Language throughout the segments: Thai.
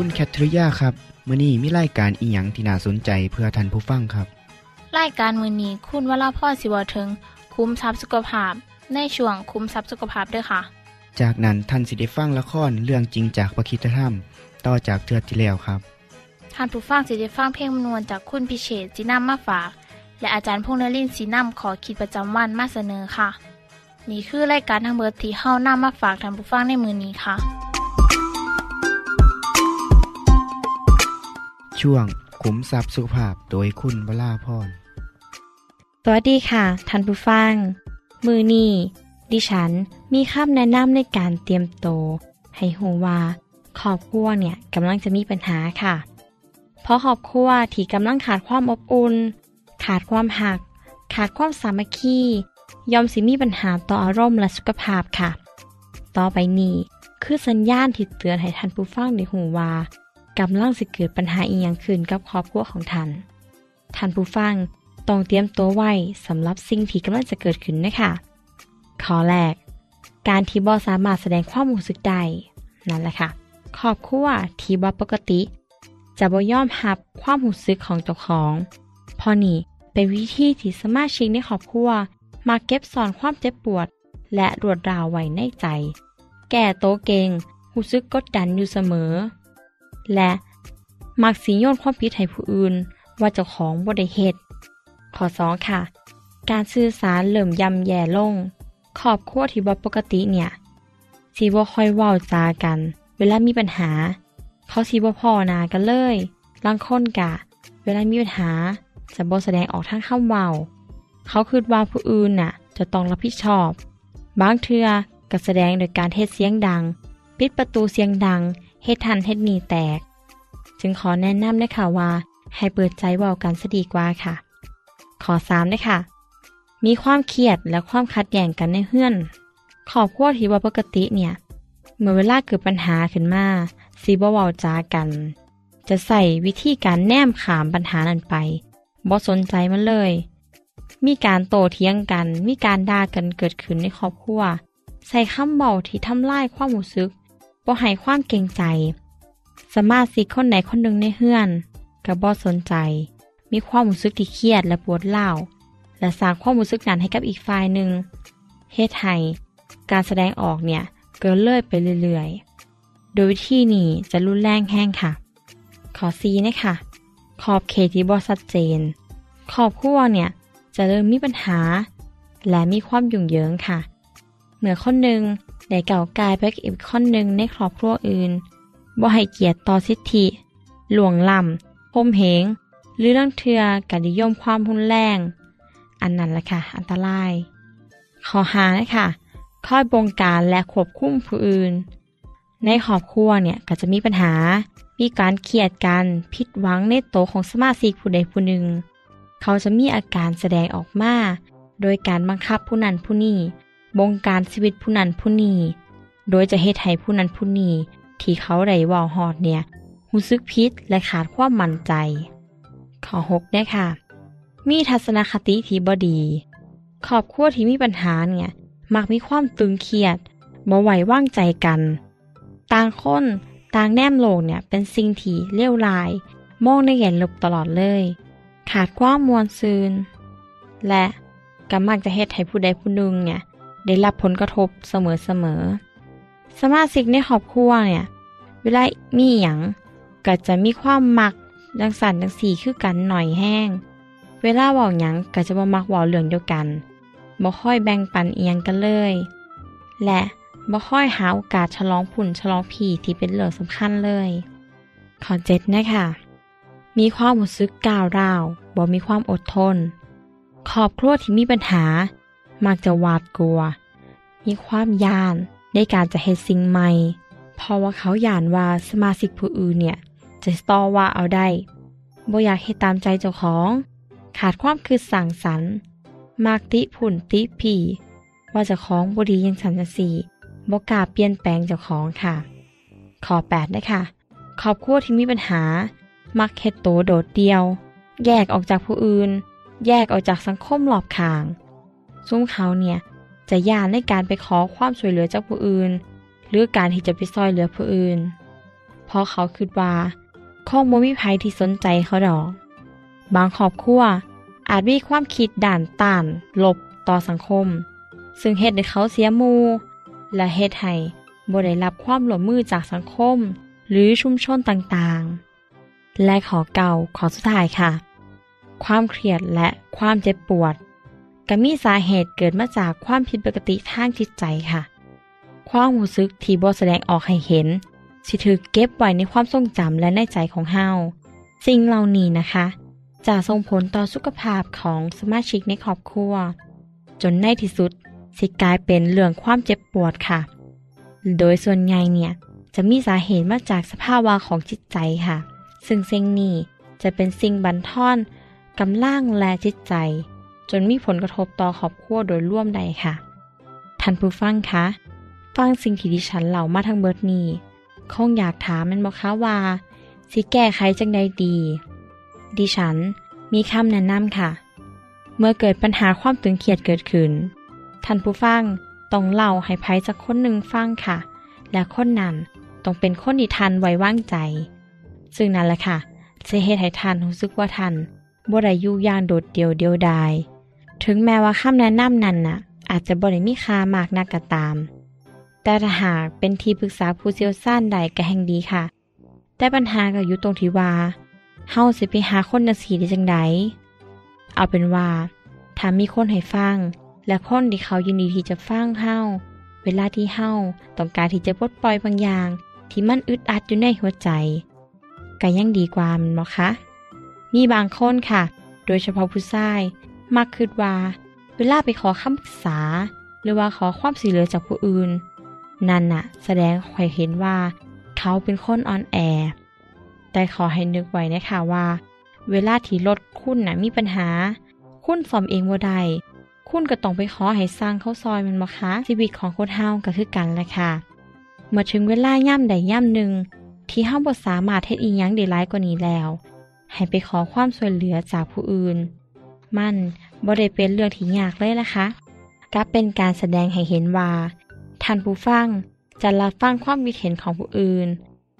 คุณแคทริยาครับมื้อนี้มีรายการอีหยังที่น่าสนใจเพื่อท่านผู้ฟังครับรายการมื้อนี้คุณวราพรสิเวาถึงคุ้มทรัพย์สุขภาพ ในช่วงคุ้มทรัพย์สุขภาพด้วยค่ะ จากนั้นท่านสิได้ฟังละครเรื่องจริงจากประคีตธรรม ต่อจากเทือกที่แล้วครับท่านผู้ฟังสิได้ฟังเพลงมนวนจากคุณพิเชษจินำมาฝาก และอาจารย์พงษ์นรินทร์สีนำขอคิดประจำวันมาเสนอค่ะ นี่คือรายการทั้งเบิดที่เฮานำมาฝากท่านผู้ฟังในมื้อนี้ค่ะ ช่วงขุมทรัพย์สุขภาพโดยคุณวราพรสวัสดีค่ะท่านผู้ฟัง มือนี้ดิฉันมีคำแนะนำในการเตรียมโตให้หูว่าครอบครัวเนี่ยกำลังจะมีปัญหาค่ะ เพราะครอบครัวที่กำลังขาดความอบอุ่น ขาดความหัก ขาดความสามัคคียอมสิมีปัญหาต่ออารมณ์และสุขภาพค่ะ ต่อไปนี้คือสัญญาณที่เตือนให้ท่านผู้ฟังได้หูว่า กำลังสิเกิดปัญหาอีหยังขึ้นกับครอบครัวของท่าน ท่านผู้ฟังต้องเตรียมตัวไว้สำหรับสิ่งที่กำลังจะเกิดขึ้นนะคะข้อแรก การที่บ่สามารถแสดงความรู้สึกได้นั่นแหละค่ะครอบครัวที่บ่ปกติ จะบ่ยอมรับความรู้สึกของเจ้าของพราะนี่เป็นวิธีที่สมาชิกในครอบครัวมาเก็บซ่อนความเจ็บปวด และรวดราวไว้ในใจ แก่โตเก่งรู้สึกกดดันอยู่เสมอ และมักสิโยนความผิดให้ผู้อื่น ว่าเจ้าของบ่ได้เฮ็ดข้อ2ค่ะ การสื่อสารเริ่มยำแย่ลงครอบครัวที่บ่ปกติเนี่ยสิบ่ค่อยเว้าจากัน เวลามีปัญหา เขาสิบ่พ้อนากันเลยลางค้นกะ เวลามีปัญหาจะบ่แสดงออกทางคำเว้าเขาคิดว่าผู้อื่นน่ะ จะต้องรับผิดชอบ บางเทื่อก็แสดงโดยการเฮ็ดเสียงดัง ปิดประตูเสียงดัง เฮ็ดทันเฮ็ดนีแตก จึงขอแนะนำนะคะว่า ให้เปิดใจเว้ากันซะดีกว่าค่ะ ขอ3นะคะมีความเครียดและความขัดแย้งกันในเฮือนครอบครัวที่บ่ปกติเนี่ย เมื่อเวลาเกิดปัญหาขึ้นมาสิบ่เว้าจากัน จะใส่วิธีการแนมขามปัญหานั้นไปบ่สนใจมันเลย มีการโตเถียงกัน มีการด่ากันเกิดขึ้นในครอบครัว ใส่คำเว้าที่ทำลายความรู้สึก บ่ให้ความเกรงใจ สมาชิกคนใดคนหนึ่งในเฮือนก็บ่สนใจ มีความรู้สึกที่เครียดและปวดร้าและสร้างความรู้สึกนั้นให้กับอีกฝ่ายหนึ่งเฮ็ดให้การแสดงออกเนี่ยเกินเลยไปเรื่อยๆ โดยวิธีนี้จะรุนแรงแห้งค่ะ ขอซีนะคะขอบเขตที่บ่ชัดเจนครอบครัวเนี่ยจะเริ่มมีปัญหา และมีความยุ่งเหยิงค่ะ เมื่อคนหนึ่ง ได้เก่ากายไปกับอีกคนหนึ่งในครอบครัวอื่นบ่ให้เกียรติต่อสิทธิ หลวงล่ำพมเหง หรือเรื่องเทือกันิยมความรุนแรง อันนั้นแหละค่ะ อันตราย ขอหานะคะคอยบงการและควบคุมผู้อื่น ในครอบครัวเนี่ยก็จะมีปัญหา มีการเครียดกันผิดหวังในโตของสมาชิกผู้ใดผู้หนึ่ง เขาจะมีอาการแสดงออกมา โดยการบังคับผู้นั้นผู้นี้ บงการชีวิตผู้นั้นผู้นี้โดยจะเฮ็ดให้ผู้นั้นผู้นี้ที่เขาได้ว้าฮอดเนี่ยรู้สึกผิดและขาดความมั่นใจ ข้อ6ได้ค่ะ มีทัศนคติที่บดีครอบครัวที่มีปัญหาเนี่ย มักมีความตึงเครียดบ่ไหวว่างใจกัน ต่างคนต่างแนมโลกเนี่ยเป็นสิ่งที่เลี้ยวร้าย มองในแง่ลบตลอดเลย ขาดความมวลซืน และก็มักจะเฮ็ดให้ผู้ใดผู้หนึ่งเนี่ย ได้รับผลกระทบเสมอๆสมาชิกในครอบครัวเนี่ย เวลามีหยังก็จะมีความมักดังสันดังสีคือกันหน่อยแห้ง เวลาเว้าหยังก็จะบ่มักว้าเรื่องเดียวกันบ่ค่อยแบ่งปันเอียงกันเลย และบ่ค่อยหาโอกาสฉลองผุ่นฉลองผีที่เป็นเรื่องสำคัญเลยข้อเจ็ดนะคะมีความรู้สึกก้าวร้าวบ่มีความอดทนครอบครัวที่มีปัญหา มักจะหวาดกลัว มีความยานในการจะเฮ็ดสิ่งใหม่ เพราะว่าเขาย่านว่าสมาชิกผู้อื่นเนี่ย จะต่อว่าเอาได้บ่อยากเฮ็ดตามใจเจ้าของ ขาดความคิดสั่งสรรค์มากติผุ่นติผีว่าเจ้าของบ่ดียังสันจะสีบ่กล้าเปลี่ยนแปลงเจ้าของค่ะ ข้อ8นะคะครอบครัวที่มีปัญหา มักเฮ็ดโตโดดเดียว แยกออกจากผู้อื่น แยกออกจากสังคมรอบข้าง ซุ้มเขาเนี่ย จะยานในการไปขอความช่วยเหลือจากผู้อื่น หรือการที่จะไปซอยเหลือผู้อื่น เพราะเขาคิดว่าคงบ่มีภัยที่สนใจเขาดอก บางครอบครัวอาจมีความคิดด่านต้านลบต่อสังคม ซึ่งเฮ็ดให้เขาเสียหมู และเฮ็ดให้บ่ได้รับความร่วมมือจากสังคม หรือชุมชนต่างๆ และขอเก่าขอสุดท้ายค่ะ ความเครียดและความเจ็บปวด ก็มีสาเหตุเกิดมาจากความผิดปกติทางจิตใจค่ะ ความรู้สึกที่บ่แสดงออกให้เห็น สิถือเก็บไว้ในความทรงจำและในใจของเฮาสิ่งเหล่านี้นะคะ จะส่งผลต่อสุขภาพของสมาชิกในครอบครัว จนในที่สุดสิกลายเป็นเรื่องความเจ็บปวดค่ะ โดยส่วนใหญ่เนี่ยจะมีสาเหตุมาจากสภาวะของจิตใจค่ะ ซึ่งสิ่งนี้จะเป็นสิ่งบันท่อนกำลังและจิตใจ จนมีผลกระทบต่อครอบครัวโดยร่วมใดค่ะ ท่านผู้ฟังคะ ฟังสิ่งที่ดิฉันเล่ามาทั้งเบิดนี้คงอยากถามมันบอกคะว่า สิแก้ไขจังใดดี ดิฉันมีคำแนะนำค่ะ เมื่อเกิดปัญหาความตึงเครียดเกิดขึ้น ท่านผู้ฟังต้องเล่าให้ภัยสักคนหนึ่งฟังค่ะ และคนนั้นต้องเป็นคนที่ทันไว้ว่างใจ ซึ่งนั่นแหละค่ะจะเหตุให้ท่านรู้สึกว่าท่านบ่ได้ยู่ย่างโดดเดียวเดียวดาย ถึงแม้ว่าคำแนะนำนั้นน่ะ อาจจะบ่ได้มีค่ามากนักก็ตาม แต่ถ้าหากเป็นที่ปรึกษาผู้เชี่ยวชาญใดก็แห่งดีค่ะ แต่ปัญหาก็อยู่ตรงที่ว่าเฮาสิไปหาคนจังซี่ได้จังไดเอาเป็นว่าถ้ามีคนให้ฟัง และคนที่เขายินดีที่จะฟังเฮาเวลาที่เฮาต้องการที่จะปลดปล่อยบางอย่าง ที่มันอึดอัดอยู่ในหัวใจก็ยังดีกว่ามันบ่คะมีบางคนค่ะ โดยเฉพาะผู้ชาย มักคิดว่า เวลาไปขอคำปรึกษา หรือว่าขอความช่วยเหลือจากผู้อื่น นั่นน่ะ แสดงให้เห็นว่า เขาเป็นคนอ่อนแอ แต่ขอให้นึกไว้นะคะว่า เวลาที่รถคุณน่ะมีปัญหา คุณซ่อมเองบ่ได้คุณก็ต้องไปขอให้สร้างเขาซอยมันบ่คะชีวิตของคนเฮาก็คือกันแหละค่ะเมื่อถึงเวลาย่ำใดย่ำหนึ่งที่เฮาบ่สามารถเฮ็ดอีหยังได้หลายกว่านี้แล้ว ให้ไปขอความช่วยเหลือจากผู้อื่น มันบ่ได้เป็นเรื่องที่ยากเลยนะคะกลับเป็นการแสดงให้เห็นว่า ท่านผู้ฟังจะรับฟังความคิดเห็นของผู้อื่น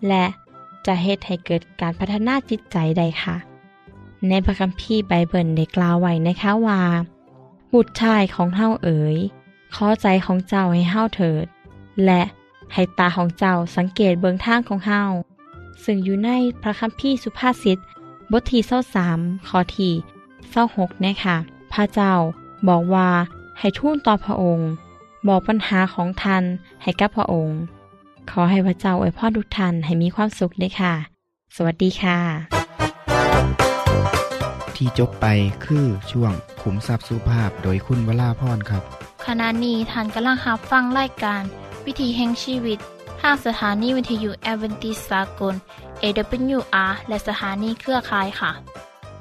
และจะเฮ็ดให้เกิดการพัฒนาจิตใจได้ค่ะ ในพระคัมภีร์ไบเบิลได้กล่าวไว้นะคะว่า บุตรชายของเฮาเอ๋ยขอใจของเจ้าให้เฮาเถิด และให้ตาของเจ้าสังเกตเบิงทางของเฮาซึ่งอยู่ในพระคัมภีร์สุภาษิตบทที่เศร้าสามข้อที่ เศร้าหกนะคะพระเจ้าบอกว่าให้ทูลต่อพระองค์ บอกปัญหาของท่านให้กับพระองค์ ขอให้พระเจ้าอวยพรทุกท่านให้มีความสุขเลยค่ะ สวัสดีค่ะ ที่จบไปคือช่วงขุมทรัพย์สุภาพโดยคุณวราพรครับ ขณะนี้ท่านกำลังรับฟังรายการ วิถีแห่งชีวิตทางสถานีวิทยุแอเวนติสากล AWR และสถานีเครือข่ายค่ะ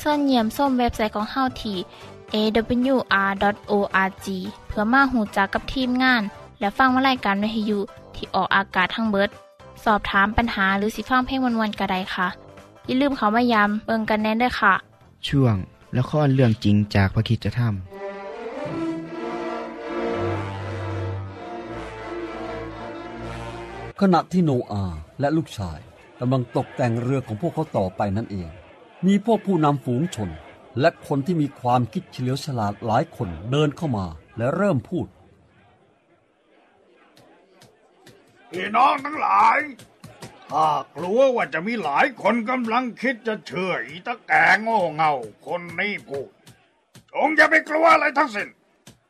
ส่วนเยี่ยมส้มเว็บไซต์ของเฮาที่ awr.org เพื่อมาหูจักกับทีมงาน และฟังวารายการวิทยุที่ออกอากาศทั้งเบิด สอบถามปัญหาหรือสิฟังเพลงวันๆกระไดค่ะ อย่าลืมเขามายามเบิงกันแน่นด้วยค่ะ ช่วงละครเรื่องจริงจากพระคิดจะทำขณะที่โนอาห์และลูกชายกำลังตกแต่งเรือของพวกเขาต่อไปนั่นเอง มีพวกผู้นำฝูงชน และคนที่มีความคิดเฉลียวฉลาดหลายคนเดินเข้ามาและเริ่มพูดพี่น้องทั้งหลายถ้ากลัวว่าจะมีหลายคนกำลังคิดจะเชื่ออีตาแกโง่เง่าคนนี้พูดจงอย่าไปกลัวอะไรทั้งสิ้น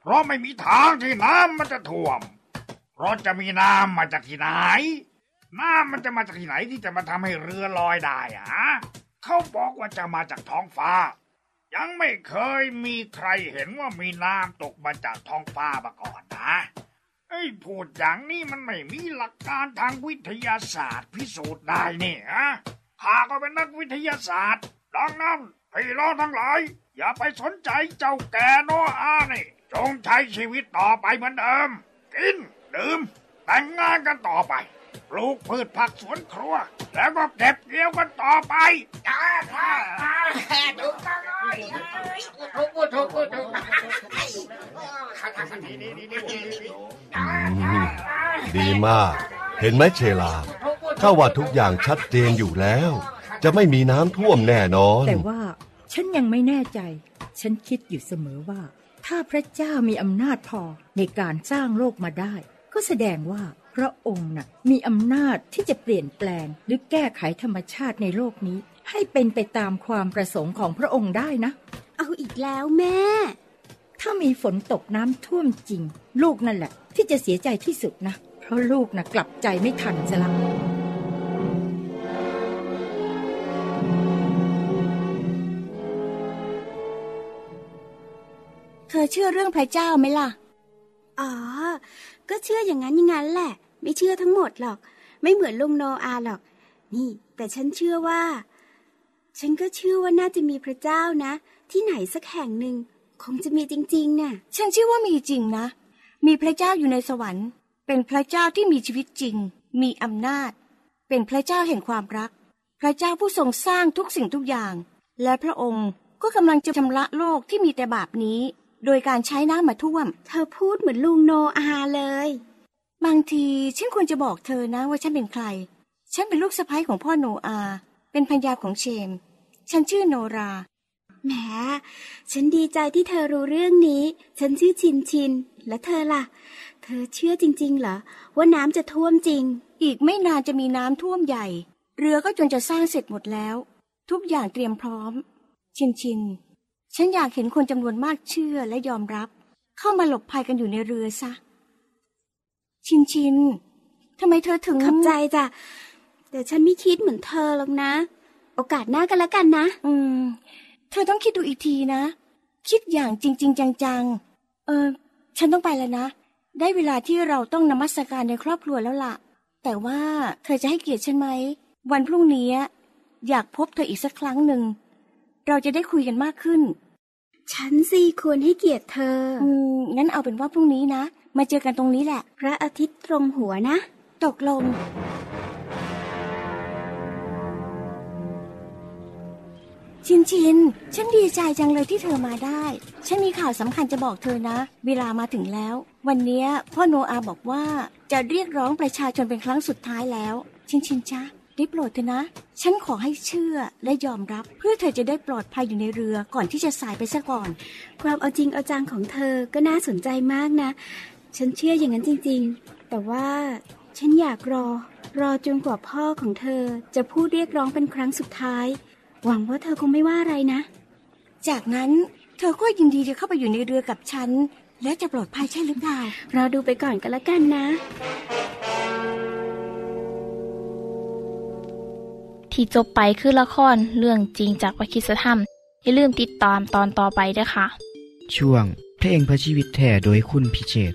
เพราะไม่มีทางที่น้ำมันจะท่วม เพราะจะมีน้ำมาจากที่ไหน น้ำมันจะมาจากที่ไหนที่จะมาทำให้เรือลอยได้อะเขาบ ว่าจะมาจากท้องฟ้า ยังไม่เคยมีใครเห็นว่ามีน้ำตกมาจากท้องฟ้ามาก่อนนะไอ้พูดอย่างนี้มันไม่มีหลักการทางวิทยาศาสตร์พิสูจน์ได้เนี่ฮะข้าก็เป็นนักวิทยาศาสตร์ดังนั้นพี่น้องทั้งหลาย อย่าไปสนใจเจ้าแกโนอานี่จงใช้ชีวิตต่อไปเหมือนเดิม กิน ดื่ม แต่งงานกันต่อไป ปลูกพืชผักสวนครัว แล้วก็เก็บเกี่ยวกันต่อไปจ้าจ้าถูกต้องเลยถูกถูกถูกถูกดีมาก เห็นไหมเชลาถ้าว่าทุกอย่างชัดเจนอยู่แล้ว จะไม่มีน้ำท่วมแน่นอน แต่ว่าฉันยังไม่แน่ใจ ฉันคิดอยู่เสมอว่า ถ้าพระเจ้ามีอำนาจพอในการสร้างโลกมาได้ ก็แสดงว่าพ ระองค์น่ะมีอำนาจที่จะเปลี่ยนแปลง หรือแก้ไขธรรมชาติในโลกนี้ ให้เป็นไปตามความประสงค์ของพระองค์ได้นะ เอาอีกแล้วแม่ ถ้ามีฝนตกน้ำท่วมจริง ลูกนั่นแหละ ที่จะเสียใจที่สุดนะ เพราะลูกน่ะกลับใจไม่ทันซะละเธอเชื่อเรื่องพระเจ้าไหมล่ะ อ๋อ ก็เชื่ออย่างนั้นอย่างนั้นแหละ ไม่เชื่อทั้งหมดหรอก ไม่เหมือนลุงโนอาหรอก นี่ แต่ฉันเชื่อว่า ฉันก็เชื่อว่าน่าจะมีพระเจ้านะ ที่ไหนสักแห่งหนึ่งคงจะมีจริงๆน่ะ ฉันเชื่อว่ามีจริงนะ มีพระเจ้าอยู่ในสวรรค์ เป็นพระเจ้าที่มีชีวิตจริง มีอำนาจ เป็นพระเจ้าแห่งความรัก พระเจ้าผู้ทรงสร้างทุกสิ่งทุกอย่าง และพระองค์ก็กำลังจะชำระโลกที่มีแต่บาปนี้ โดยการใช้น้ำมาท่วม เธอพูดเหมือนลุงโนอาเลย บางทีฉันควรจะบอกเธอนะว่าฉันเป็นใคร ฉันเป็นลูกสะใภ้ของพ่อโนอา เป็นพัญญาของเชม ฉันชื่อโนรา แหม ฉันดีใจที่เธอรู้เรื่องนี้ ฉันชื่อชินชิน และเธอล่ะ เธอเชื่อจริง ๆ เหรอ ว่าน้ำจะท่วมจริง อีกไม่นานจะมีน้ำท่วมใหญ่ เรือก็จนจะสร้างเสร็จหมดแล้ว ทุกอย่างเตรียมพร้อม ชินชิน ฉันอยากเห็นคนจำนวนมากเชื่อและยอมรับ เข้ามาหลบภัยกันอยู่ในเรือซะ ชินชินทำไมเธอถึงขับใจจ้ะแต่ฉันไม่คิดเหมือนเธอหรอกนะ โอกาสหน้ากันแล้วกันนะ อืม เธอต้องคิดดูอีกทีนะ คิดอย่างจริงๆจังๆ เออ ฉันต้องไปแล้วนะ ได้เวลาที่เราต้องนมัสการในครอบครัวแล้วล่ะ แต่ว่าเธอจะให้เกียรติฉันไหม วันพรุ่งนี้ อยากพบเธออีกสักครั้งหนึ่ง เราจะได้คุยกันมากขึ้น ฉันสิควรให้เกียรติเธอ อืม งั้นเอาเป็นว่าพรุ่งนี้นะ มาเจอกันตรงนี้แหละ พระอาทิตย์ตรงหัวนะ ตกลง ชินชิน ฉันดีใจจังเลยที่เธอมาได้ ฉันมีข่าวสำคัญจะบอกเธอนะ เวลามาถึงแล้ว วันนี้พ่อโนอาบอกว่าจะเรียกร้องประชาชนเป็นครั้งสุดท้ายแล้ว ชินชินจ้าได้โปรดเถอะนะ ฉันขอให้เชื่อและยอมรับ เพื่อเธอจะได้ปลอดภัยอยู่ในเรือก่อนที่จะสายไปซะก่อน ความเอาจริงเอาจังของเธอก็น่าสนใจมากนะ ฉันเชื่ออย่างนั้นจริงๆ แต่ว่าฉันอยากรอ รอจนกว่าพ่อของเธอจะพูดเรียกร้องเป็นครั้งสุดท้าย หวังว่าเธอคงไม่ว่าอะไรนะ จากนั้นเธอก็ยินดีจะเข้าไปอยู่ในเรือกับฉัน และจะปลอดภัยใช่หรือเปล่ารอดูไปก่อนกันละกันนะ ที่จบไปคือละครเรื่องจริงจากวิคิสธรรม อย่าลืมติดตามตอนต่อไปด้วยค่ะ ช่วงเพลงพระชีวิตแท่โดยคุณพิเชษ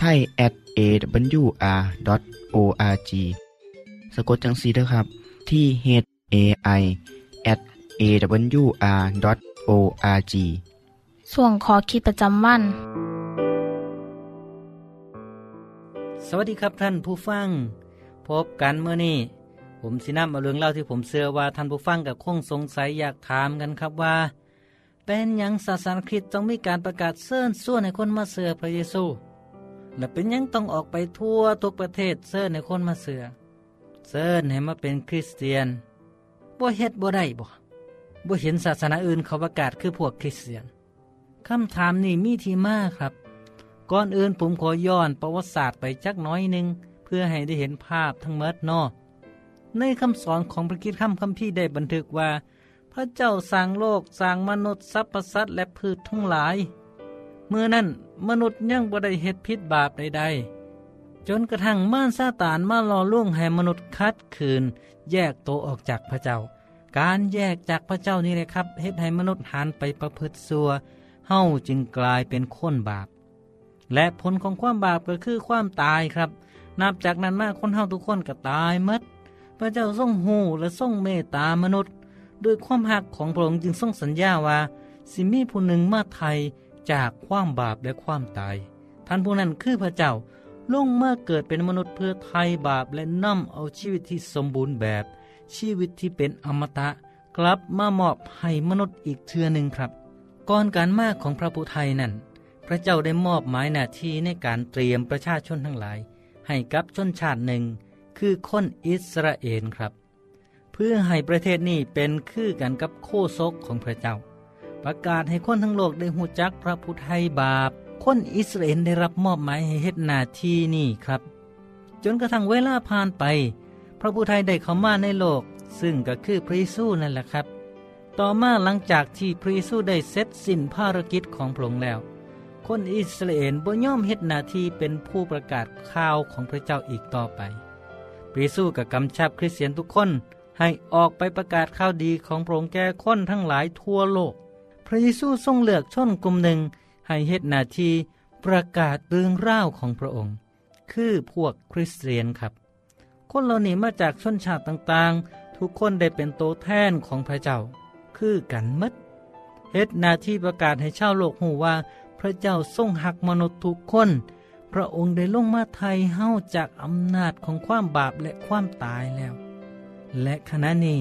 ไทย at awr.org สะกดจังสีนะครับ ที่ h a i at awr.org ส่วนขอคิดประจำวัน สวัสดีครับท่านผู้ฟัง พบกันเมื่อนี้ ผมสินำเอาเรื่องเล่าที่ผมเชื่อว่าท่านผู้ฟังกับคงสงสัยอยากถามกันครับว่า เป็นยังศาสนาคริสต์ต้องมีการประกาศเชิญส่วนให้คนมาเสือพระเยซู และเป็นยังต้องออกไปทั่วทุกประเทศเชิญให้คนมาเสือเชิญให้มาเป็นคริสเตียนบ่เฮ็ดบ่ได้บ่บ่เห็นศาสนาอื่นเขาประกาศคือพวกคริสเตียนคำถามนี้มีที่มากครับ ก่อนอื่นผมขอย้อนประวัติศาสตร์ไปจักน้อยหนึ่งเพื่อให้ได้เห็นภาพทั้งหมดนอในคำสอนของพระคิดคำคำพี่ได้บันทึกว่า พระเจ้าสร้างโลกสร้างมนุษย์สรรพสัตว์และพืชทั้งหลาย เมื่อนั้นมนุษย์ยังบ่ได้เฮ็ดผิดบาปใดๆ จนกระทั่งม่านซาตานมาล่อล่วงให้มนุษย์คัดคืน แยกตัวออกจากพระเจ้า การแยกจากพระเจ้านี่เลยครับเฮ็ดให้มนุษย์หันไปประพฤติซัวเฮาจึงกลายเป็นคนบาป และผลของความบาปก็คือความตายครับ นับจากนั้นมาคนเฮาทุกคนก็ตายมดพระเจ้าทรงหูและทรงเมตตามนุษย์ ด้วยความหักของพระองค์จึงทรงสัญญาว่า สิมีผู้หนึ่งมาไทย จากความบาปและความตาย ท่านผู้นั้นคือพระเจ้าลงมาเกิดเป็นมนุษย์เพื่อไทยบาปและนำเอาชีวิตที่สมบูรณ์แบบ ชีวิตที่เป็นอมตะกลับมามอบให้มนุษย์อีกเทือหนึ่งครับ ก่อนการมากของพระผู้ไทยนั้น พระเจ้าได้มอบหมายหน้าที่ในการเตรียมประชาชนทั้งหลาย ให้กับชนชาติหนึ่ง คือคนอิสราเอลครับ เพื่อให้ประเทศนี้เป็นคือกันกับโคศกของพระเจ้า ประกาศให้คนทั้งโลกได้หูจักพระผู้ไทยบาป คนอิสราเอลได้รับมอบหมายให้เฮ็ดหน้าที่นี่ครับ จนกระทั่งเวลาผ่านไป พระผู้ไทยได้เข้ามาในโลก ซึ่งก็คือพระเยซูนั่นแหละครับ ต่อมาหลังจากที่พระเยซูได้เสร็จสิ้นภารกิจของพระองค์แล้ว คนอิสราเอลบ่ย่อมเฮ็ดหน้าที่เป็นผู้ประกาศข่าวของพระเจ้าอีกต่อไปพระเยซูก็กำชับคริสเตียนทุกคนให้ออกไปประกาศข่าวดีของพระองค์แก่คนทั้งหลายทั่วโลก พระเยซูทรงเลือกชนกลุ่มหนึ่งให้เฮ็ดนาทีประกาศเรื่องราวของพระองค์ คือพวกคริสเตียนครับ คนเหล่านี้มาจากชนชาติต่างๆ ทุกคนได้เป็นโตแทนของพระเจ้า คือกันมดเฮ็ดนาที่ประกาศให้ชาวโลกหูว่า พระเจ้าทรงหักมนุษย์ทุกคน พระองค์ได้ลงมาไทยเฮาจากอำนาจของความบาปและความตายแล้ว และขณะนี้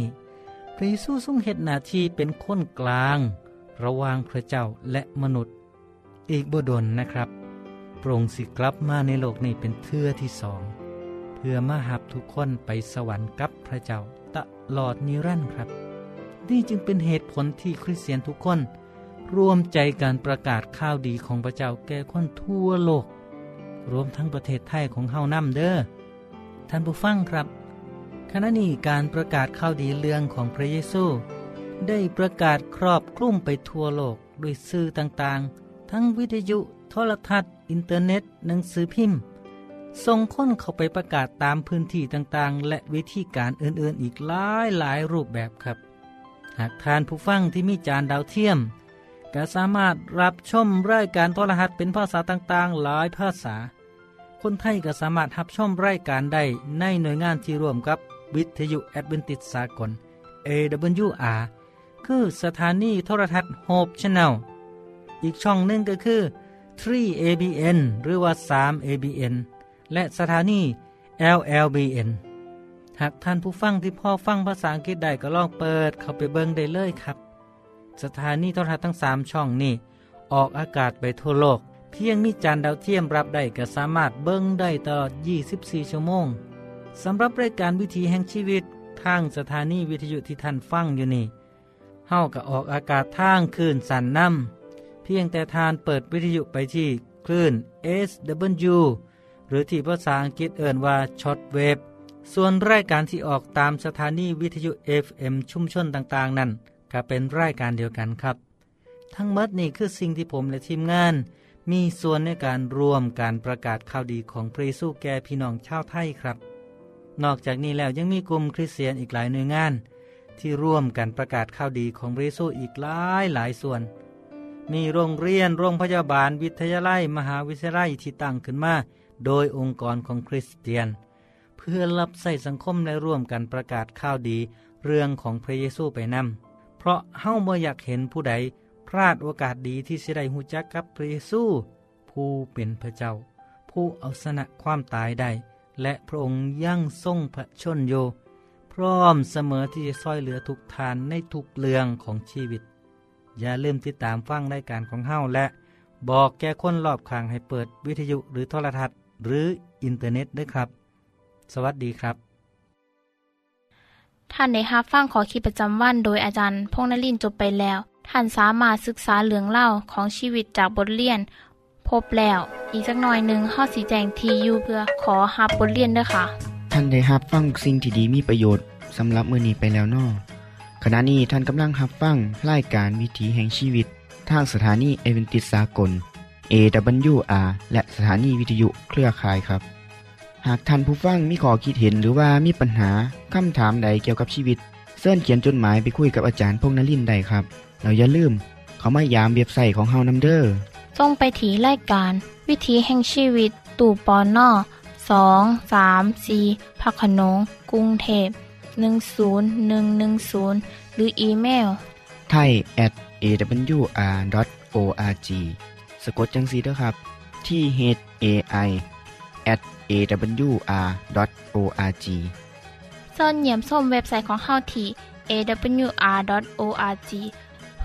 พระเยซูทรงเฮ็ดนาที่เป็นคนกลาง ระหว่างพระเจ้าและมนุษย์ อีกบดลนะครับพระองสิกลับมาในโลกนี้เป็นเทือที่สอง เพื่อมาหับทุกคนไปสวรรค์กับพระเจ้าตลอดนิรันดร์ครับ นี่จึงเป็นเหตุผลที่คริสเตียนทุกคนรวมใจการประกาศข่าวดีของพระเจ้าแก่คนทั่วโลก รวมทั้งประเทศไทยของเฮานำเด้อท่านผู้ฟังครับขณะนี้การประกาศข่าวดีเรื่องของพระเยซู ได้ประกาศครอบคลุมไปทั่วโลกด้วยสื่อต่างๆ ทั้งวิทยุโทรทัศน์ อินเทอร์เน็ต หนังสือพิมพ์ส่งคนเข้าไปประกาศตามพื้นที่ต่างๆ และวิธีการอื่นๆ อีกหลายหลายรูปแบบครับ หากทานผู้ฟังที่มีจานดาวเทียม ก็สามารถรับชมรายการโทรทัศน์เป็นภาษาต่างๆ หลายภาษา คนไทยก็สามารถรับชมรายการได้ในหน่วยงานที่ร่วมกับวิทยุแอดเวนติสากล AWR คือสถานีโทรทัศน์ Hope Channel อีกช่องหนึ่งก็คือ 3ABN หรือว่า 3ABN และสถานี LLBN หากท่านผู้ฟังที่พ่อฟังภาษาอังกฤษได้ก็ลองเปิด เข้าไปเบิ่งได้เลยครับ สถานีโทรทัศน์ทั้ง 3 ช่องนี้ ออกอากาศไปทั่วโลก เพียงมีจานดาวเทียมรับได้ก็สามารถเบิ่งได้ตลอด 24 ชั่วโมงสำหรับรายการวิถีแห่งชีวิตทางสถานีวิทยุที่ท่านฟังอยู่นี่ เฮาก็ออกอากาศทางคลื่นสันน้ำเพียงแต่ทานเปิดวิทยุไปที่คลื่น SW หรือที่ภาษาอังกฤษเอ่นว่าช็อตเวฟส่วนรายการที่ออกตามสถานีวิทยุ FM ชุมชนต่างๆ นั้นก็เป็นรายการเดียวกันครับ ทั้งหมดนี่คือสิ่งที่ผมและทีมงาน มีส่วนในการร่วมการประกาศข่าวดีของพระเยซูแก่พี่น้องชาวไทยครับ นอกจากนี้แล้วยังมีกลุ่มคริสเตียนอีกหลายหน่วยงาน ที่ร่วมกันประกาศข่าวดีของพระเยซูอีกหลายหลายส่วน มีโรงเรียน โรงพยาบาล วิทยาลัย มหาวิทยาลัยที่ตั้งขึ้นมาโดยองค์กรของคริสเตียน เพื่อรับใส่สังคมและร่วมกันประกาศข่าวดีเรื่องของพระเยซูไปนำเพราะเฮาบ่อยากเห็นผู้ใดพลาดโอกาสดีที่สิได้หูจักกับพระเยซู ผู้เป็นพระเจ้า ผู้เอาชนะความตายได้และพระองค์ยั่งทรงพระชนโย ร้อมเสมอที่จะซอยเหลือทุกทานในทุกเรื่องของชีวิต อย่าลืมติดตามฟังรายการของเฮาและ บอกแก่คนรอบข้างให้เปิดวิทยุหรือโทรทัศน์ หรืออินเทอร์เน็ตด้วยครับ สวัสดีครับ ท่านในฮับฟั่งขอขีประจำวันโดยอาจารย์พงนลินจบไปแล้ว ท่านสามารถศึกษาเหลืองเล่าของชีวิตจากบทเรียน พบแล้ว อีกสักหน่อยหนึ่งข้อสีแจงทียูเพื่อขอฮับบทเรียนด้วยค่ะ ท่านได้รับฟังสิ่งที่ดีมีประโยชน์สำหรับมือนี้ไปแล้วนอขณะนี้ท่านกำลังรับฟังรายการวิถีแห่งชีวิต ทางสถานีเอเวนติสากล AWR และสถานีวิทยุเครือข่ายครับ หากท่านผู้ฟังมีข้อคิดเห็นหรือว่ามีปัญหาคำถามใดเกี่ยวกับชีวิตเสินเขียนจดหมายไปคุยกับอาจารย์พงนลินได้ครับ เราอย่าลืม เขามายามเบียบใส่ของเฮานำเด้อส่งไปถีรายการ วิถีแห่งชีวิต ตู่ปอนนอ สองสามสีพักขนงกรุงเทพ10110 หรืออีเมลไทย at awr.org สะกดจังสีด้วยครับ ที่ h a i at awr.org ส่วนเหยี่ยมส้มเว็บไซต์ของเฮาที่ awr.org เ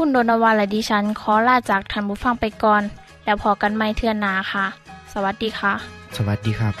คุณโดนวาและดิฉันขอลาจากทันบุฟังไปก่อน แล้วพอกันไม่เทื่อนนาค่ะ สวัสดีค่ะ สวัสดีครับ